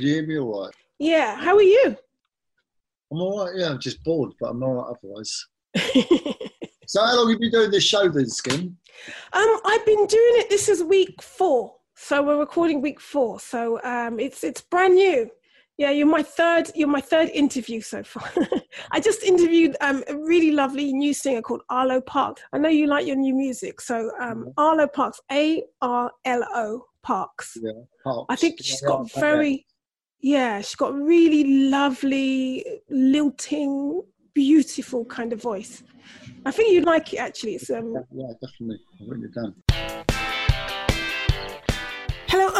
Can you hear me all right? Yeah. How are you? I'm all right. Yeah, I'm just bored, but I'm all right otherwise. so, how long have you been doing this show then, Skin? Um, I've been doing it. This is week four, so we're recording week four. So um, it's it's brand new. Yeah, you're my third. You're my third interview so far. I just interviewed um, a really lovely new singer called Arlo Parks. I know you like your new music, so um, mm-hmm. Arlo Parks, A R L O Parks. Yeah, Parks. I think she's got very, yeah, she's got a really lovely, lilting, beautiful kind of voice. I think you'd like it actually. It's um, yeah, definitely. I've written it down.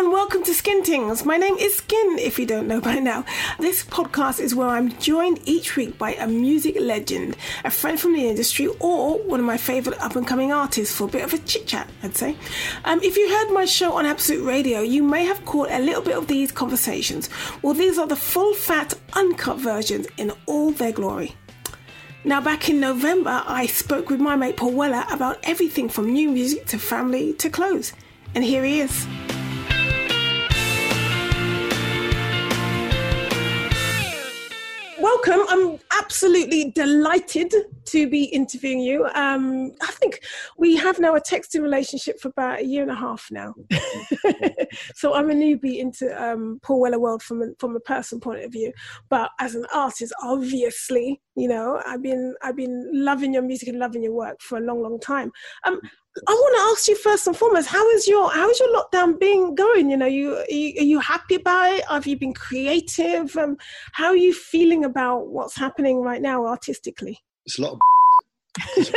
And welcome to Skin Tings. My name is Skin, if you don't know by now. This podcast is where I'm joined each week by a music legend, a friend from the industry, or one of my favourite up and coming artists for a bit of a chit chat, I'd say. Um, if you heard my show on Absolute Radio, you may have caught a little bit of these conversations. Well, these are the full fat, uncut versions in all their glory. Now, back in November, I spoke with my mate Paul Weller about everything from new music to family to clothes. And here he is. Welcome. I'm absolutely delighted to be interviewing you. Um, I think we have now a texting relationship for about a year and a half now. so I'm a newbie into um, Paul Weller world from a, from a personal point of view, but as an artist, obviously, you know, I've been I've been loving your music and loving your work for a long, long time. Um, I want to ask you first and foremost, how is your how is your lockdown being going? You know, you are you, are you happy about it? Have you been creative? Um, how are you feeling about what's happening right now artistically? It's a lot of.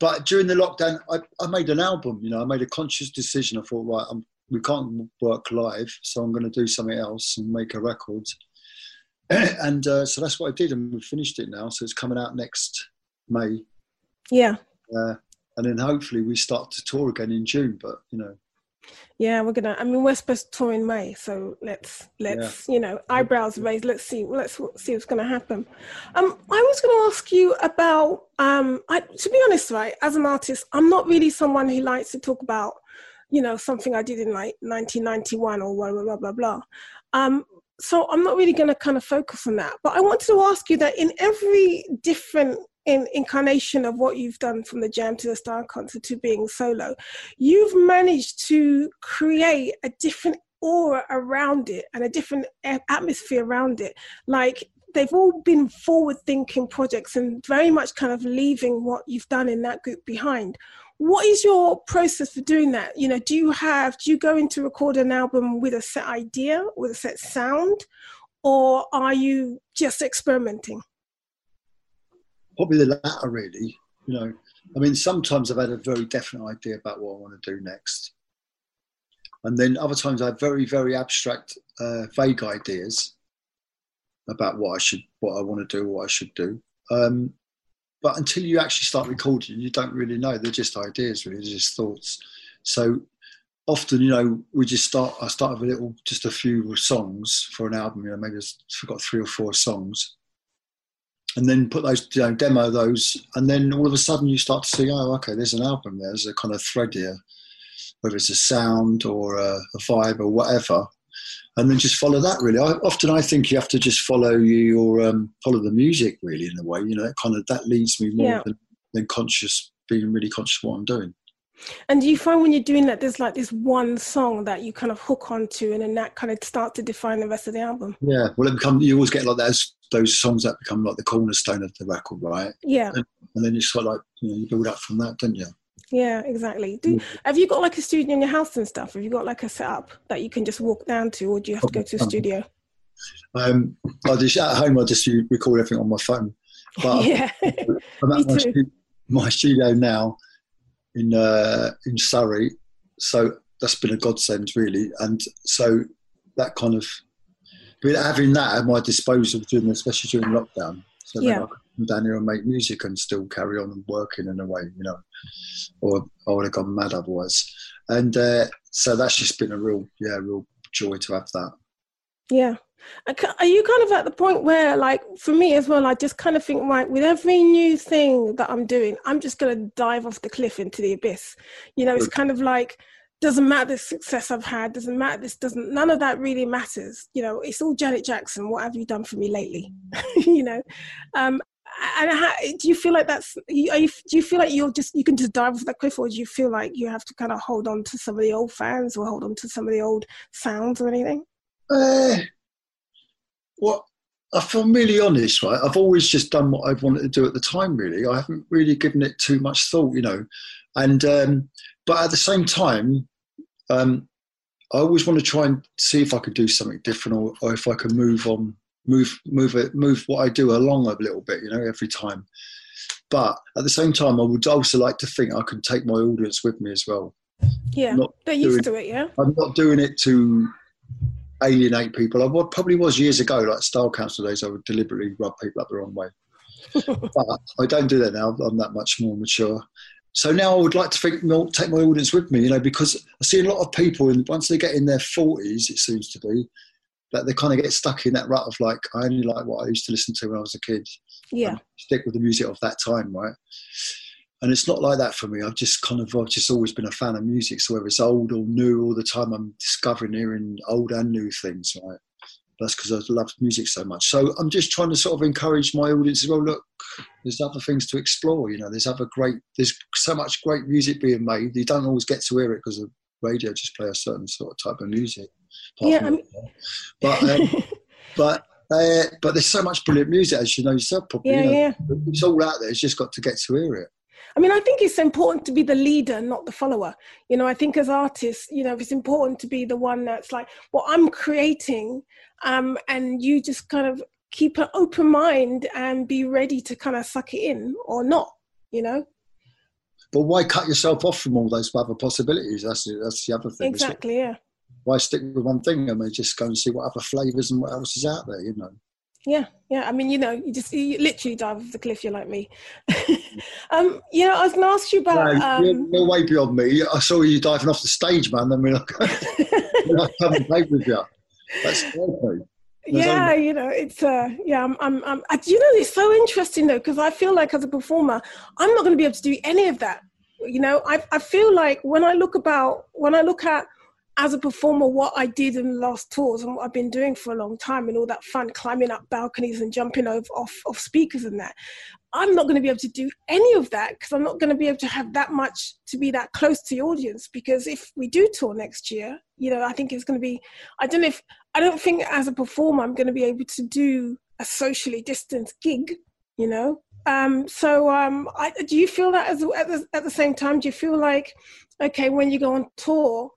but during the lockdown, I, I made an album. You know, I made a conscious decision. I thought, right, I'm, we can't work live, so I'm going to do something else and make a record. and uh, so that's what I did, and we finished it now. So it's coming out next May. Yeah. Uh, and then hopefully we start to tour again in June. But you know. Yeah, we're gonna. I mean, we're supposed to tour in May, so let's let's yeah. you know eyebrows raised. Let's see. Let's see what's gonna happen. Um, I was gonna ask you about. Um, I, to be honest, right, as an artist, I'm not really someone who likes to talk about, you know, something I did in like 1991 or blah blah blah blah blah. Um, so I'm not really going to kind of focus on that. But I wanted to ask you that in every different in, incarnation of what you've done from the jam to the Style Council to being solo, you've managed to create a different aura around it and a different atmosphere around it. Like they've all been forward thinking projects and very much kind of leaving what you've done in that group behind. What is your process for doing that? You know do you have do you go into record an album with a set idea with a set sound or are you just experimenting probably the latter, really. You know, I mean, sometimes I've had a very definite idea about what I want to do next, and then other times I have very, very abstract, uh, vague ideas about what I should, what I want to do, what I should do. Um, but until you actually start recording, you don't really know. They're just ideas, really. They're just thoughts. So often, you know, we just start. I start with a little, just a few songs for an album. You know, maybe I've got three or four songs, and then put those you know, demo those, and then all of a sudden you start to see, oh, okay, there's an album. There. There's a kind of thread here, whether it's a sound or a, a vibe or whatever, and then just follow that. Really, I, often I think you have to just follow your um, follow the music really in a way. You know, that kind of that leads me more yeah. than, than conscious being really conscious of what I'm doing. And do you find when you're doing that, there's like this one song that you kind of hook onto, and then that kind of starts to define the rest of the album? Yeah, well, it becomes you always get like those those songs that become like the cornerstone of the record, right? Yeah. And, and then you sort of like you know you build up from that, don't you? Yeah, exactly. Do have you got like a studio in your house and stuff? Have you got like a setup that you can just walk down to, or do you have to go to a studio? Um, I just at home. I just record everything on my phone. But yeah, I'm at my, my studio now in uh, in Surrey, so that's been a godsend really. And so that kind of but having that at my disposal, during, especially during lockdown, so yeah. I can come down here and make music and still carry on working in a way, you know, or I would have gone mad otherwise. And uh, so that's just been a real, yeah, real joy to have that. Yeah. Are you kind of at the point where, like, for me as well, I just kind of think, right, with every new thing that I'm doing, I'm just going to dive off the cliff into the abyss. You know, it's kind of like doesn't matter the success I've had, doesn't matter this doesn't none of that really matters. You know, it's all Janet Jackson. What have you done for me lately? you know, um, and how, do you feel like that's? Are you, do you feel like you're just you can just dive off that cliff, or do you feel like you have to kind of hold on to some of the old fans, or hold on to some of the old sounds, or anything? Uh, well, if I'm really honest, right, I've always just done what I've wanted to do at the time. Really, I haven't really given it too much thought, you know. And um, but at the same time, um, I always want to try and see if I could do something different, or, or if I can move on, move move it, move what I do along a little bit, you know, every time. But at the same time, I would also like to think I can take my audience with me as well. Yeah, they're used to it. Yeah, I'm not doing it to alienate people. I would, probably was years ago, like Style Council days. I would deliberately rub people up the wrong way. but I don't do that now. I'm that much more mature. So now I would like to think, take my audience with me, you know, because I see a lot of people, and once they get in their 40s, it seems to be, that they kind of get stuck in that rut of like, I only like what I used to listen to when I was a kid. Yeah. Stick with the music of that time, right? And it's not like that for me. I've just kind of, I've just always been a fan of music. So whether it's old or new, all the time I'm discovering, hearing old and new things, right? That's because I love music so much. So I'm just trying to sort of encourage my audience as well. Look, there's other things to explore. You know, there's other great, there's so much great music being made. You don't always get to hear it because the radio just play a certain sort of type of music. Yeah, I mean, but um, but uh, but there's so much brilliant music, as you know yourself. Probably, yeah, you know, yeah. It's all out there. It's just got to get to hear it. I mean, I think it's important to be the leader, not the follower. You know, I think as artists, you know, it's important to be the one that's like, well, I'm creating, um, and you just kind of keep an open mind and be ready to kind of suck it in or not, you know? But why cut yourself off from all those other possibilities? That's the, that's the other thing. Exactly, yeah. Why stick with one thing? I mean, just go and see what other flavours and what else is out there, you know? Yeah, yeah. I mean, you know, you just you literally dive off the cliff. You're like me. um, you know, I was going to ask you about. No, um, you're, you're, way beyond me. I saw you diving off the stage, man. I mean, I come and play with you. That's scary. Yeah, you know, it's uh, yeah. I'm, I'm, I'm I, you know, it's so interesting though because I feel like as a performer, I'm not going to be able to do any of that. You know, I, I feel like when I look about when I look at as a performer what I did in the last tours and what I've been doing for a long time and all that fun climbing up balconies and jumping over off, off speakers and that. I'm not going to be able to do any of that because I'm not going to be able to have that much to be that close to the audience. Because if we do tour next year, you know, I think it's going to be, I don't know if, I don't think as a performer I'm going to be able to do a socially distanced gig, you know? Um, so um, I, do you feel that as, at, the, at the same time, do you feel like, okay, when you go on tour,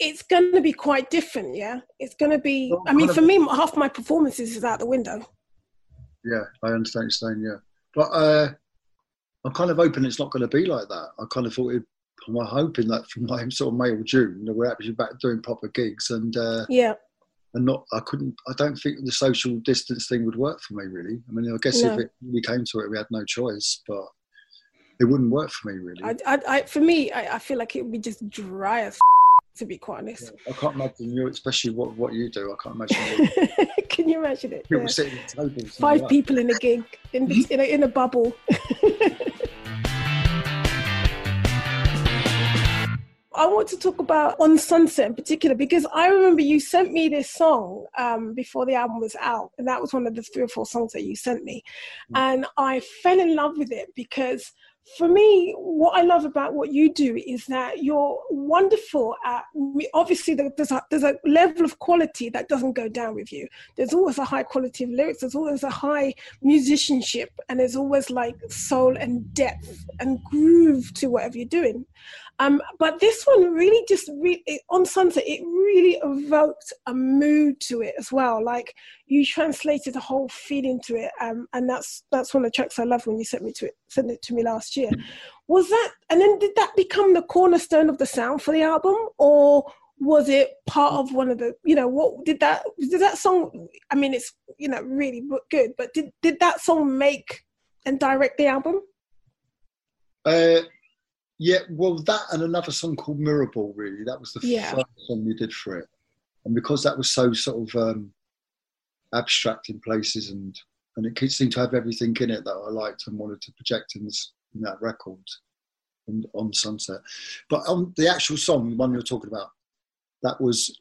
it's going to be quite different, yeah. It's going to be. I mean, for me, half my performances is out the window. Yeah, I understand you're saying, yeah, but uh, I'm kind of hoping it's not going to be like that. I kind of thought it. I'm hoping that from like sort of May or June, that we're actually back doing proper gigs and uh, yeah, and not. I couldn't. I don't think the social distance thing would work for me really. I mean, I guess no. if it really came to it, we had no choice, but it wouldn't work for me really. I, I, I for me, I, I feel like it would be just dry as to be quite honest. Yeah, I can't imagine you, especially what, what you do. I can't imagine. Can you imagine it? People yeah. sitting at tables. Five people in a gig in in a, in a bubble. I want to talk about On Sunset in particular because I remember you sent me this song um, before the album was out, and that was one of the three or four songs that you sent me. Mm. And I fell in love with it because for me, what I love about what you do is that you're wonderful at. Obviously, there's a, there's a level of quality that doesn't go down with you. There's always a high quality of lyrics. There's always a high musicianship, and there's always like soul and depth and groove to whatever you're doing. Um, but this one really just re- it, on Sunset, it really evoked a mood to it as well. Like you translated the whole feeling to it, um, and that's that's one of the tracks I love when you sent me to it, sent it to me last year. Was that, and then did that become the cornerstone of the sound for the album, or was it part of one of the, you know, what did that did that song? I mean, it's you know really good, but did did that song make and direct the album? Uh yeah, well, that and another song called Mirrorball, really. That was the yeah. first song we did for it. And because that was so sort of um, abstract in places and, and it seemed to have everything in it that I liked and wanted to project in, this, in that record, on, on Sunset. But on the actual song, the one you're talking about, that was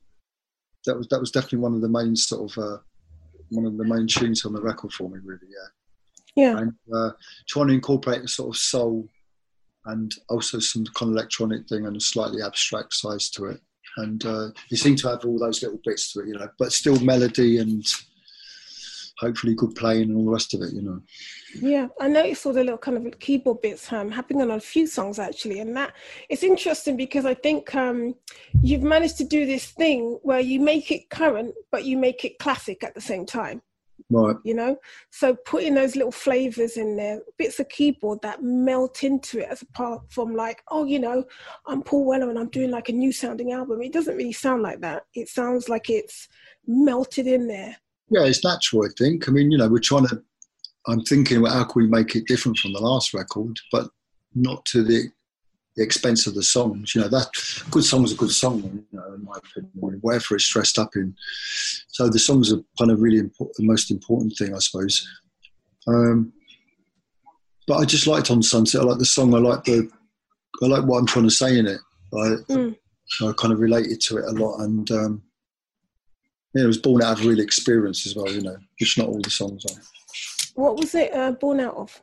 that was that was definitely one of the main sort of uh, one of the main tunes on the record for me, really. Yeah. Yeah. And uh, trying to incorporate a sort of soul and also some kind of electronic thing and a slightly abstract size to it. And uh, you seem to have all those little bits to it, you know, but still melody and hopefully good playing and all the rest of it, you know. Yeah, I noticed all the little kind of keyboard bits um, happening on a few songs actually, and that it's interesting because I think um, you've managed to do this thing where you make it current, but you make it classic at the same time. Right. You know, so putting those little flavors in there, bits of keyboard that melt into it, as apart from like, oh, you know, I'm Paul Weller and I'm doing like a new sounding album. It doesn't really sound like that. It sounds like it's melted in there. Yeah, it's natural, I think. I mean, you know, we're trying to I'm thinking about how can we make it different from the last record, but not to the, the expense of the songs. You know, that good song is a good song, you know, in my opinion, whatever it's dressed up in. So the songs are kind of really important, the most important thing, I suppose. Um, but I just liked on Sunset. I like the song. I like the, I like what I'm trying to say in it. I, mm. I kind of related to it a lot, and um, yeah, it was born out of real experience as well. You know, which not all the songs are. What was it uh, born out of?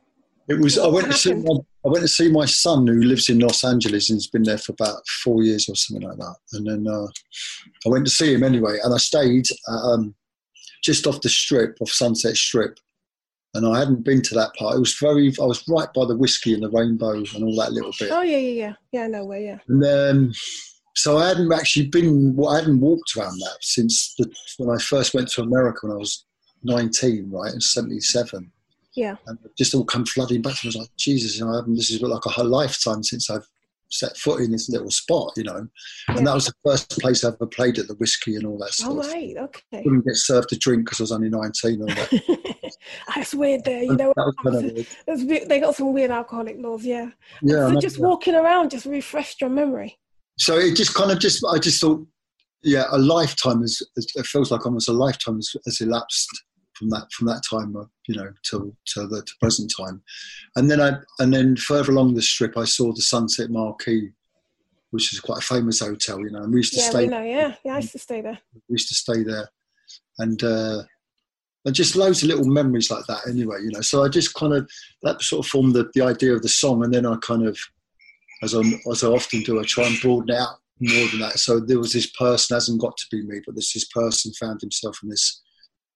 It was. I went to see. My, I went to see my son who lives in Los Angeles and has been there for about four years or something like that. And then uh, I went to see him anyway, and I stayed um, just off the strip, off Sunset Strip. And I hadn't been to that part. It was very. I was right by the whiskey and the rainbow and all that little bit. Oh yeah, yeah, yeah, yeah. No way, yeah. And then, so I hadn't actually been. I hadn't walked around that since the, when I first went to America when I was 19, right, in 77. Yeah. And just all come flooding back. I was like, Jesus, you know, this is like a whole lifetime since I've set foot in this little spot, you know. Yeah. And that was the first place I ever played at the whiskey and all that oh, stuff. Oh, right, okay. Couldn't get served a drink because I was only 19 or that. That's weird there, you know. That was kind of they got some weird alcoholic laws, yeah. Yeah. So just walking around just refreshed your memory. So it just kind of just, I just thought, yeah, a lifetime is, it feels like almost a lifetime has, has elapsed from that from that time, uh, you know, till to the to present time. And then I and then further along the strip, I saw the Sunset Marquis, which is quite a famous hotel, you know. And we used to yeah, stay. We know, yeah, yeah, I used to stay there. We used to stay there, and uh, and just loads of little memories like that. Anyway, you know. So I just kind of that sort of formed the, the idea of the song, and then I kind of, as I as I often do, I try and broaden out more than that. So there was this person hasn't got to be me, but this this person found himself in this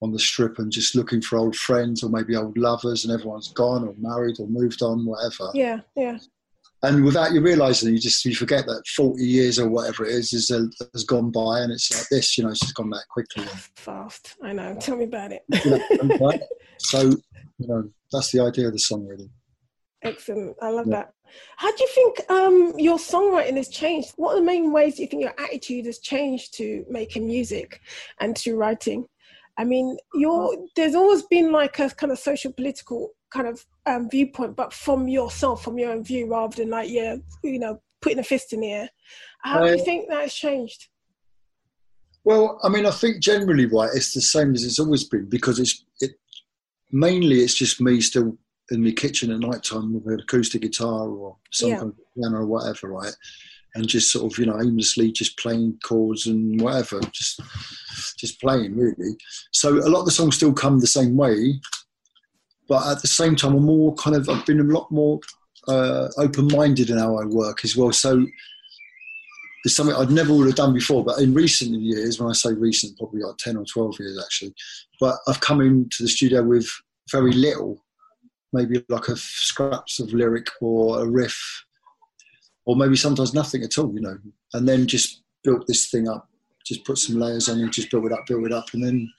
on the strip and just looking for old friends or maybe old lovers and everyone's gone or married or moved on whatever. Yeah yeah. And without you realizing you just you forget that 40 years or whatever it is is uh, has gone by and it's like this you know it's just gone that quickly. Fast. I know. Tell me about it. So you know that's the idea of the song really excellent i love yeah. that how do you think um, your songwriting has changed? What are the main ways do you think your attitude has changed to making music and to writing? I mean, you're, there's always been like a kind of social political kind of um, viewpoint, but from yourself, from your own view, rather than like, yeah, you know, putting a fist in the air. How do you think that has changed? Well, I mean, I think generally, right, it's the same as it's always been because it's it mainly it's just me still in the kitchen at night time with an acoustic guitar or some yeah. kind of piano or whatever, right? and just sort of you know aimlessly just playing chords and whatever just just playing really so a lot of the songs still come the same way but at the same time i'm more kind of i've been a lot more uh, open-minded in how i work as well so it's something i'd never would have done before but in recent years when i say recent probably like 10 or 12 years actually but i've come into the studio with very little maybe like a scraps of lyric or a riff or maybe sometimes nothing at all, you know, and then just built this thing up, just put some layers on and just build it up, build it up, and then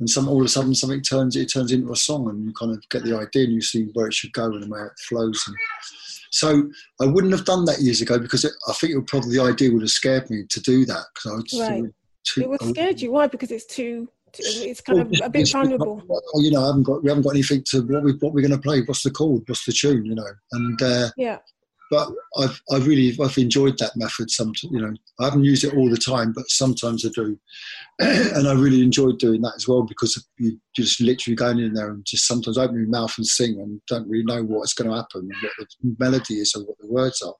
and some all of a sudden something turns it turns into a song, and you kind of get the idea and you see where it should go and where it flows. And so I wouldn't have done that years ago because it, I think it would probably the idea would have scared me to do that because I would. Right. Too, it would scared you. Why? Because it's too it's kind of a bit vulnerable. You know, I haven't got we haven't got anything to what we what we're going to play. What's the chord? What's the tune? You know, and uh, yeah, but I've I really I've enjoyed that method. Some you know I haven't used it all the time, but sometimes I do, and I really enjoyed doing that as well because you just literally going in there and just sometimes opening your mouth and sing and don't really know what's going to happen, what the melody is or what the words are.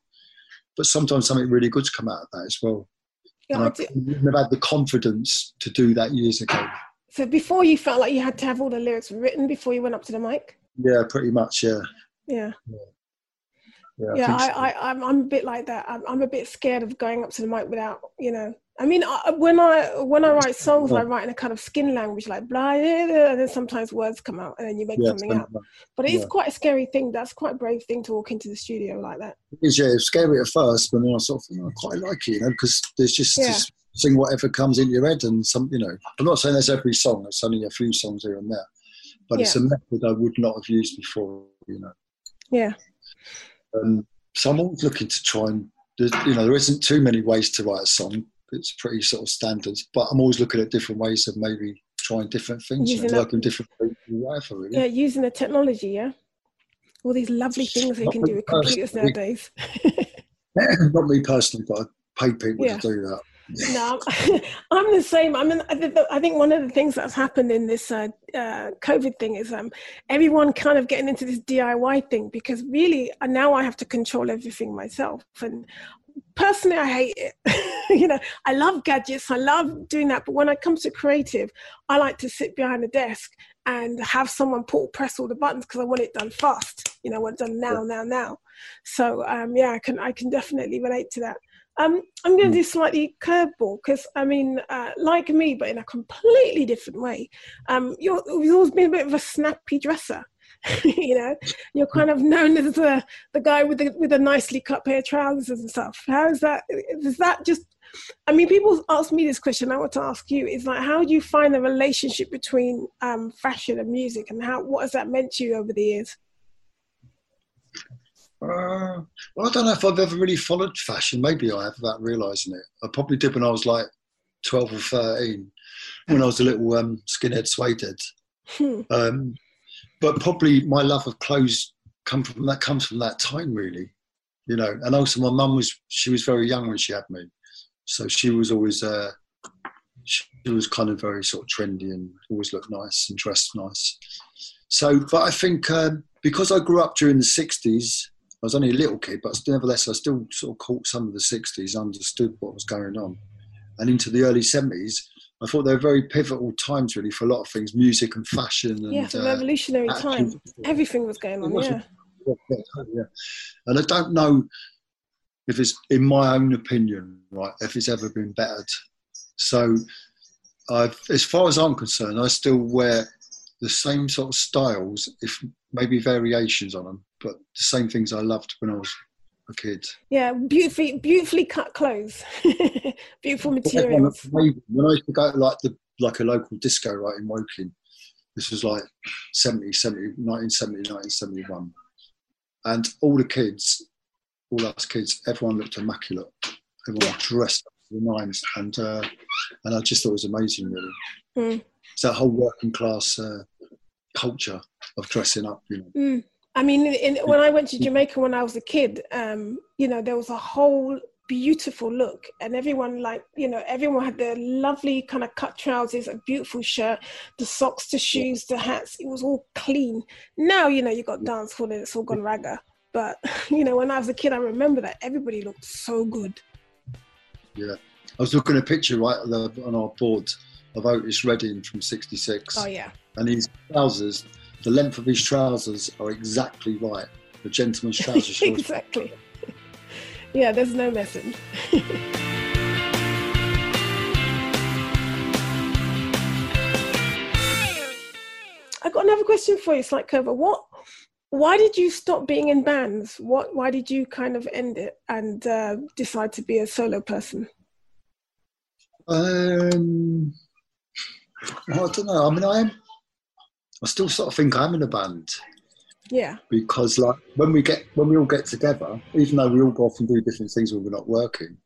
but sometimes something really good's come out of that as well. Yeah, and I I have had the confidence to do that years ago. So before you felt like you had to have all the lyrics written before you went up to the mic. Yeah, pretty much. Yeah, Yeah, yeah. yeah. I. I, I'm, I'm a bit like that. I'm, I'm a bit scared of going up to the mic without, you know. I mean, I, when I when I write songs, I write in a kind of skin language, like blah, and then sometimes words come out, and then you make yeah, something up. But it is yeah. quite a scary thing. That's quite a brave thing to walk into the studio like that. It is, yeah, it's scary at first, but then I sort of think, oh, I quite like it, you know, because there's just, Yeah. Sing whatever comes into your head and some, you know. I'm not saying that's every song. It's only a few songs here and there, but it's a method I would not have used before, you know. Yeah, Um, so I'm always looking to try and, you know, there isn't too many ways to write a song. It's pretty sort of standard, but I'm always looking at different ways of maybe trying different things, you know, working different ways, whatever, really. yeah. Using the technology, yeah. All these lovely things they can do with computers nowadays. not me personally, but I pay people Yeah. to do that. No, I'm, the same. I mean, I think the- I think one of the things that's happened in this uh, uh, COVID thing is um, everyone kind of getting into this DIY thing because really uh, now I have to control everything myself. And personally, I hate it. you know, I love gadgets, I love doing that. But when it comes to creative, I like to sit behind a desk and have someone pull press all the buttons because I want it done fast. You know, I want it done now, now, now. So um, yeah, I can I can definitely relate to that. Um, I'm going to do slightly curveball because I mean, uh, like me, but in a completely different way. Um, you're, you've always been a bit of a snappy dresser. you know, you're kind of known as the the guy with the with the nicely cut pair of trousers and stuff. How is that? Is that just? I mean, people ask me this question. I want to ask you: Is like, how do you find the relationship between um, fashion and music, and how what has that meant to you over the years? Uh, well, I don't know if I've ever really followed fashion. Maybe I have without realising it. I probably did when I was like 12 or 13, when I was a little um, skinhead suedehead. Hmm. Um, but probably my love of clothes come from that comes from that time, really. You know, and also my mum was she was very young when she had me, so she was always uh, she was kind of very sort of trendy and always looked nice and dressed nice. So, but I think um, because I grew up during the '60s, I was only a little kid, but nevertheless, I still sort of caught some of the 60s, understood what was going on. And into the early 70s, I thought they were very pivotal times, really, for a lot of things music and fashion. And, Yeah, uh, revolutionary time. Everything was going on. was Yeah. yeah, yeah, yeah. And I don't know if it's, in my own opinion, right, if it's ever been bettered. So, I've, as far as I'm concerned, I still wear the same sort of styles, if maybe variations on them, but the same things I loved when I was a kid. Yeah, beautifully, beautifully cut clothes, beautiful materials. When I used to go to like the like a local disco right in Woking, this was like 70, 70, 1970, 1971. And all the kids, all us kids, everyone looked immaculate. Everyone was dressed up to the nines. And, uh, and I just thought it was amazing, really. Mm. It's that whole working class uh, culture of dressing up, you know. Mm. I mean, in, when I went to Jamaica when I was a kid, um, you know, there was a whole beautiful look, and everyone like, you know, everyone had their lovely kind of cut trousers, a beautiful shirt, the socks, the shoes, the hats. It was all clean. Now, you know, you got dance hall and it's all gone ragga. But you know, when I was a kid, I remember that everybody looked so good. Yeah. I was looking at a picture right on our board of Otis Redding from 66. Oh yeah, and his trousers, the length of his trousers are exactly right. The gentleman's trousers. exactly. yeah, there's no messing. I've got another question for you, slight cover. What? Why did you stop being in bands? What? Why did you kind of end it and uh, decide to be a solo person? Um, well, I don't know. I mean, I am. I still sort of think I'm in a band Yeah, because, like, when we get when we all get together, even though we all go off and do different things when we're not working,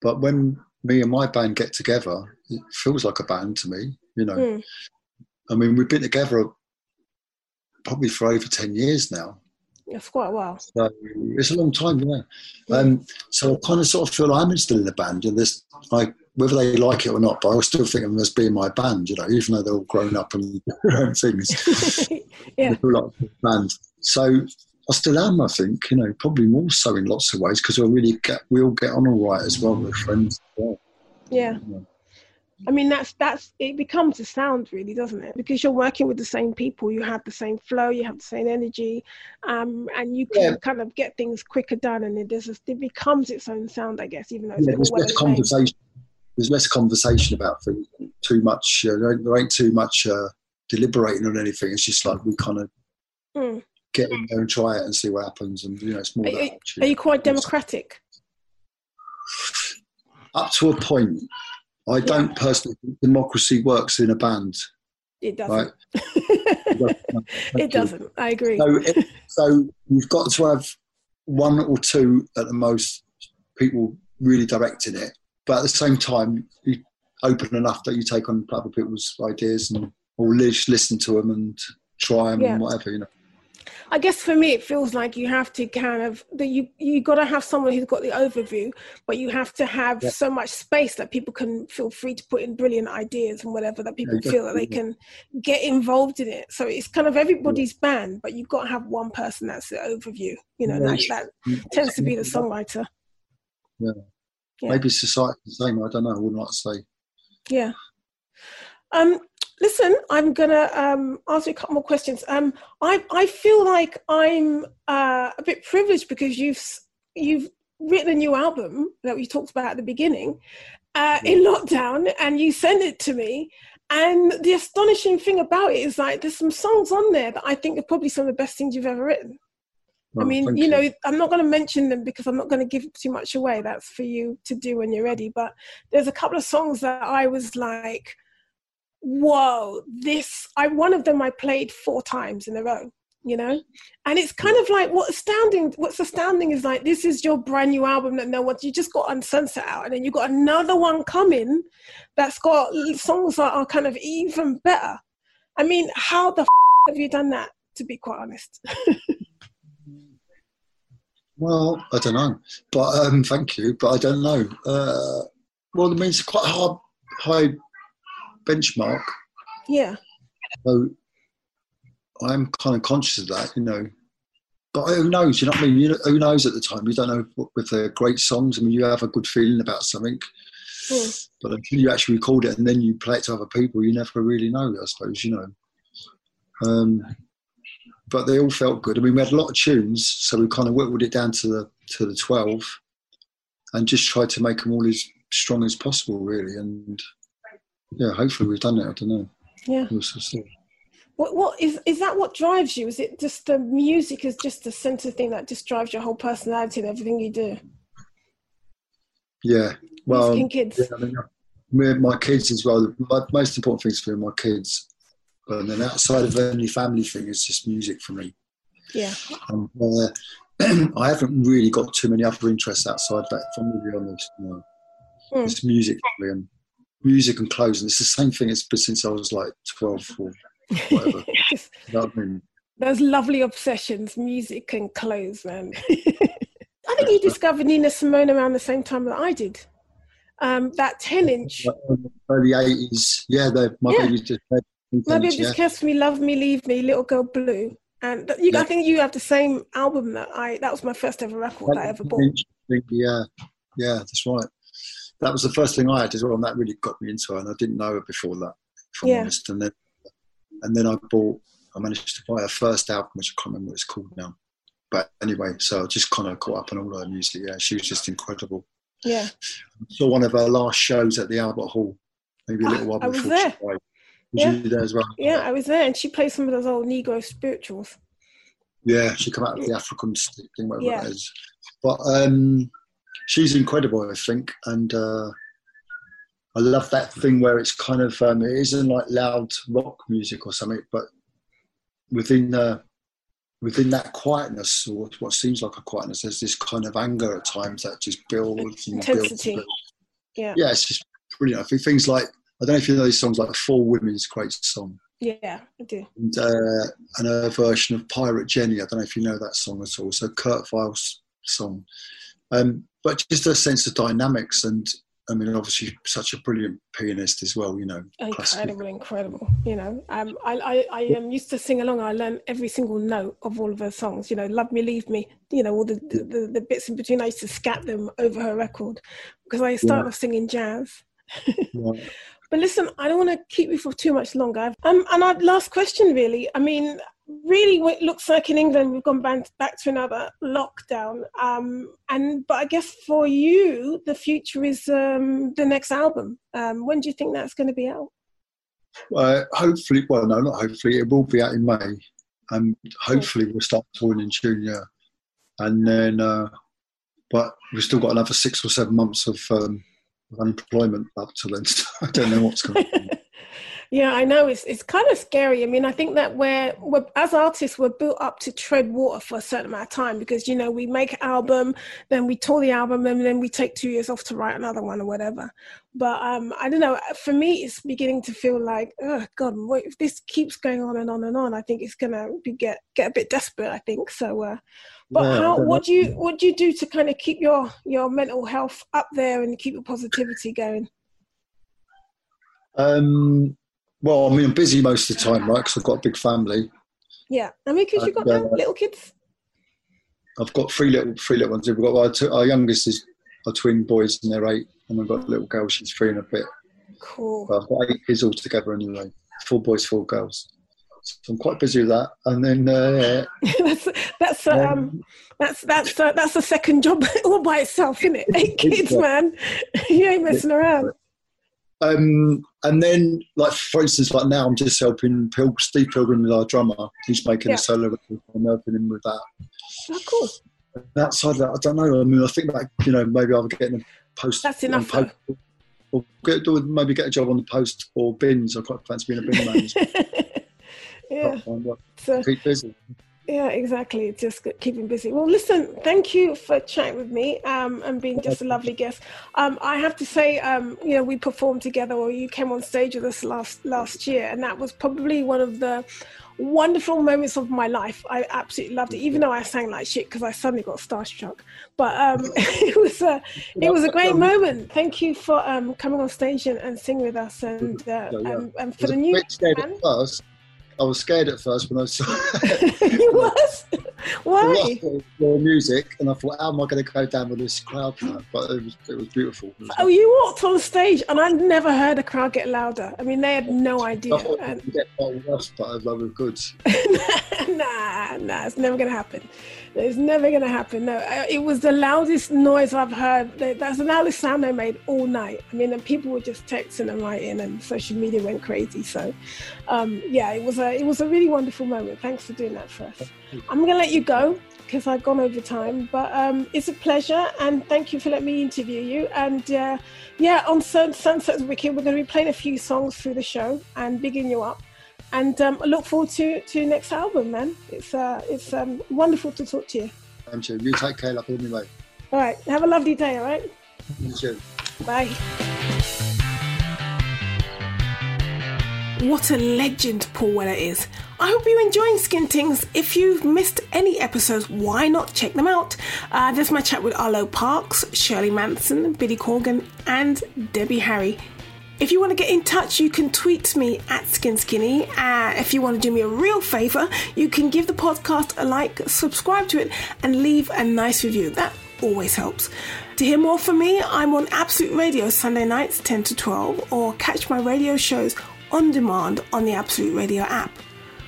but when me and my band get together, it feels like a band to me. You know, Mm. I mean, we've been together probably for over ten years now. that's quite a while. So it's a long time, yeah. Um, so I kind of sort of feel I'm still in the band, and this, like, whether they like it or not, but I still think of them as being my band, you know, even though they're all grown up and their own things. yeah, like band. So I still am. I think you know, probably more so in lots of ways because we really get we all get on all right as well. We're friends. Well. Yeah. yeah. I mean, that's that's it becomes a sound, really, doesn't it? Because you're working with the same people, you have the same flow, you have the same energy, um, and you can yeah. kind of get things quicker done, and it does it becomes its own sound, I guess, even though yeah, there's less conversation. There's less conversation about things. Too much. Uh, there ain't too much uh, deliberating on anything. It's just like we kind of mm. get in there and try it and see what happens, and you know, it's more. Are, are you quite democratic? Up to a point. I don't yeah. personally think democracy works in a band. It doesn't. Right? it doesn't. I agree. So, it, so you've got to have one or two at the most people really directing it, but at the same time, you open enough that you take on other people's ideas and or listen to them and try them yeah. and whatever you know. I guess for me, it feels like you have to kind of that you you got to have someone who's got the overview, but you have to have yeah. so much space that people can feel free to put in brilliant ideas and whatever that people yeah, feel that they can get involved in it. So it's kind of everybody's yeah. band, but you've got to have one person that's the overview. You know, that, that mm, tends to be the songwriter. Yeah. Maybe society the same. I don't know. I wouldn't like to say. Yeah. Um, listen, I'm gonna um, ask you a couple more questions. Um, I I feel like I'm uh, a bit privileged because you've you've written a new album that we talked about at the beginning uh, in lockdown, and you sent it to me. And the astonishing thing about it is like there's some songs on there that I think are probably some of the best things you've ever written. I oh, mean, you know, you. I'm not going to mention them because I'm not going to give too much away. That's for you to do when you're ready. But there's a couple of songs that I was like, whoa, this, I, one of them I played four times in a row, you know? And it's kind of like what astounding, what's astounding is like, this is your brand new album that no one, you just got On Sunset out. And then you got another one coming that's got songs that are kind of even better. I mean, how the f- have you done that, to be quite honest? well, I don't know, but um, thank you, but I don't know. Uh, well, it means quite hard, high benchmark. Yeah. So I'm kind of conscious of that, you know. But who knows? You know what I mean? You know, who knows at the time? You don't know with the great songs. I mean, you have a good feeling about something, mm. but until you actually record it and then you play it to other people, you never really know. I suppose you know. Um, but they all felt good. I mean, we had a lot of tunes, so we kind of whittled it down to the to the twelve, and just tried to make them all as strong as possible, really. And yeah, hopefully we've done it. I don't know. Yeah. We'll what what is is that what drives you? Is it just the music is just the center thing that just drives your whole personality and everything you do? Yeah. Well, kids. Yeah, I mean, my kids as well. My most important things for me, my kids. And then outside of only family thing, it's just music for me. Yeah. Um, uh, I haven't really got too many other interests outside that. If I'm be honest, know. mm. it's music for me, and music and clothes, and it's the same thing. It's been since I was like twelve or whatever. Those lovely obsessions, music and clothes, man. I think you discovered Nina Simone around the same time that I did. Um, that ten inch. Early eighties, yeah. My yeah. baby just. Baby just kiss me, love me, leave me, little girl blue. And you, yeah. I think you have the same album that I. That was my first ever record that I ever bought. Yeah, yeah, that's right that was the first thing I had as well, and that really got me into it. And I didn't know it before that, if I'm yeah. honest. And then, and then I bought, I managed to buy her first album, which I can't remember what it's called now. But anyway, so I just kind of caught up on all her music. Yeah, she was just incredible. Yeah. I saw one of her last shows at the Albert Hall, maybe a ah, little while before I was there. she died. Was yeah. you there as well? Yeah, I was there, and she played some of those old Negro spirituals. Yeah, she came out of the African thing, whatever yeah. it is. But um, she's incredible, I think, and uh, I love that thing where it's kind of um, it isn't like loud rock music or something, but within the within that quietness or what seems like a quietness, there's this kind of anger at times that just builds and Intensity. builds. Yeah, yeah, it's just brilliant. I think things like I don't know if you know these songs like Four Women's great song. Yeah, I do. And, uh, and a version of Pirate Jenny. I don't know if you know that song at all. So Kurt Weill's song. Um, but just a sense of dynamics and I mean, obviously, such a brilliant pianist as well. You know, incredible, classical. incredible. You know, um, I I, I um, used to sing along. I learned every single note of all of her songs. You know, "Love Me, Leave Me." You know, all the the, the, the bits in between. I used to scat them over her record because I started yeah. off singing jazz. yeah. But listen, I don't want to keep you for too much longer. Um, and our last question, really. I mean, really it looks like in England we've gone back to another lockdown. Um, and but I guess for you, the future is um, the next album. Um, when do you think that's going to be out? Uh, hopefully, well, no, not hopefully. It will be out in May, and hopefully we'll start touring in June. Yeah, and then, uh, but we've still got another six or seven months of, um, unemployment up till then. I don't know what's going on. Yeah, I know it's it's kind of scary. I mean, I think that we're, we're as artists we're built up to tread water for a certain amount of time because you know we make an album, then we tour the album, and then we take two years off to write another one or whatever. But um, I don't know. For me, it's beginning to feel like, oh God, if this keeps going on and on and on, I think it's gonna be get get a bit desperate. I think so. Uh, but yeah, how? What do you what do you do to kind of keep your your mental health up there and keep your positivity going? Um, well, I mean, I'm busy most of the time, right? Because I've got a big family. Yeah, I mean, because you've got uh, little kids. I've got three little three little ones. We've got our, two, our youngest is our twin boys and they're eight, and we've got a little girl. She's three and a bit. Cool. I've got eight kids all together anyway. Four boys, four girls. So I'm quite busy with that. And then uh, that's that's um, um, that's that's uh, that's a second job all by itself, isn't it? Eight kids, man. you ain't messing around. Um, and then, like for instance, like now I'm just helping Pil- Steve Pilgrim, with our drummer. He's making yeah. a solo record. I'm helping him with that. Oh, cool. And outside of that, I don't know. I mean, I think that you know maybe I'll get a post. That's enough. Post, or get, maybe get a job on the post or bins. I quite fancy being a bin man. Yeah. So, keep busy. Yeah, exactly. Just keeping busy. Well, listen, thank you for chatting with me um, and being just a lovely guest. Um, I have to say, um, you know, we performed together, or you came on stage with us last last year, and that was probably one of the wonderful moments of my life. I absolutely loved it, even though I sang like shit because I suddenly got starstruck. But um, it was a it was a great moment. Thank you for um, coming on stage and, and singing with us, and uh, and, and, for the new. First I was scared at first when I saw. you was? Why? The music, and I thought, how am I going to go down with this crowd? But it was, it was beautiful. It was oh, you walked on stage, and I never heard a crowd get louder. I mean, they had no idea. I thought and... get worse, but I love good. nah, nah, it's never going to happen. It's never going to happen. No, it was the loudest noise I've heard. That's the loudest sound they made all night. I mean, and people were just texting and writing, and social media went crazy. So, um, yeah, it was a it was a really wonderful moment. Thanks for doing that for us. I'm going to let you go because I've gone over time, but um, it's a pleasure, and thank you for letting me interview you. And uh, yeah, on Sunset's Wicked, we're going to be playing a few songs through the show and bigging you up and um, I look forward to to next album, man. It's uh, it's um, wonderful to talk to you. Thank you. You take care, like anyway. All right. Have a lovely day. All right. You too. Bye. What a legend Paul Weller is. I hope you're enjoying Skin Tings. If you've missed any episodes, why not check them out? Uh, there's my chat with Arlo Parks, Shirley Manson, Billy Corgan, and Debbie Harry. If you want to get in touch, you can tweet me at SkinSkinny. Uh, if you want to do me a real favour, you can give the podcast a like, subscribe to it, and leave a nice review. That always helps. To hear more from me, I'm on Absolute Radio Sunday nights 10 to 12, or catch my radio shows on demand on the Absolute Radio app.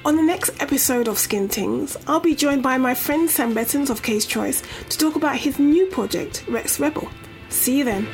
On the next episode of Skin Tings, I'll be joined by my friend Sam Bettens of K's Choice to talk about his new project, Rex Rebel. See you then.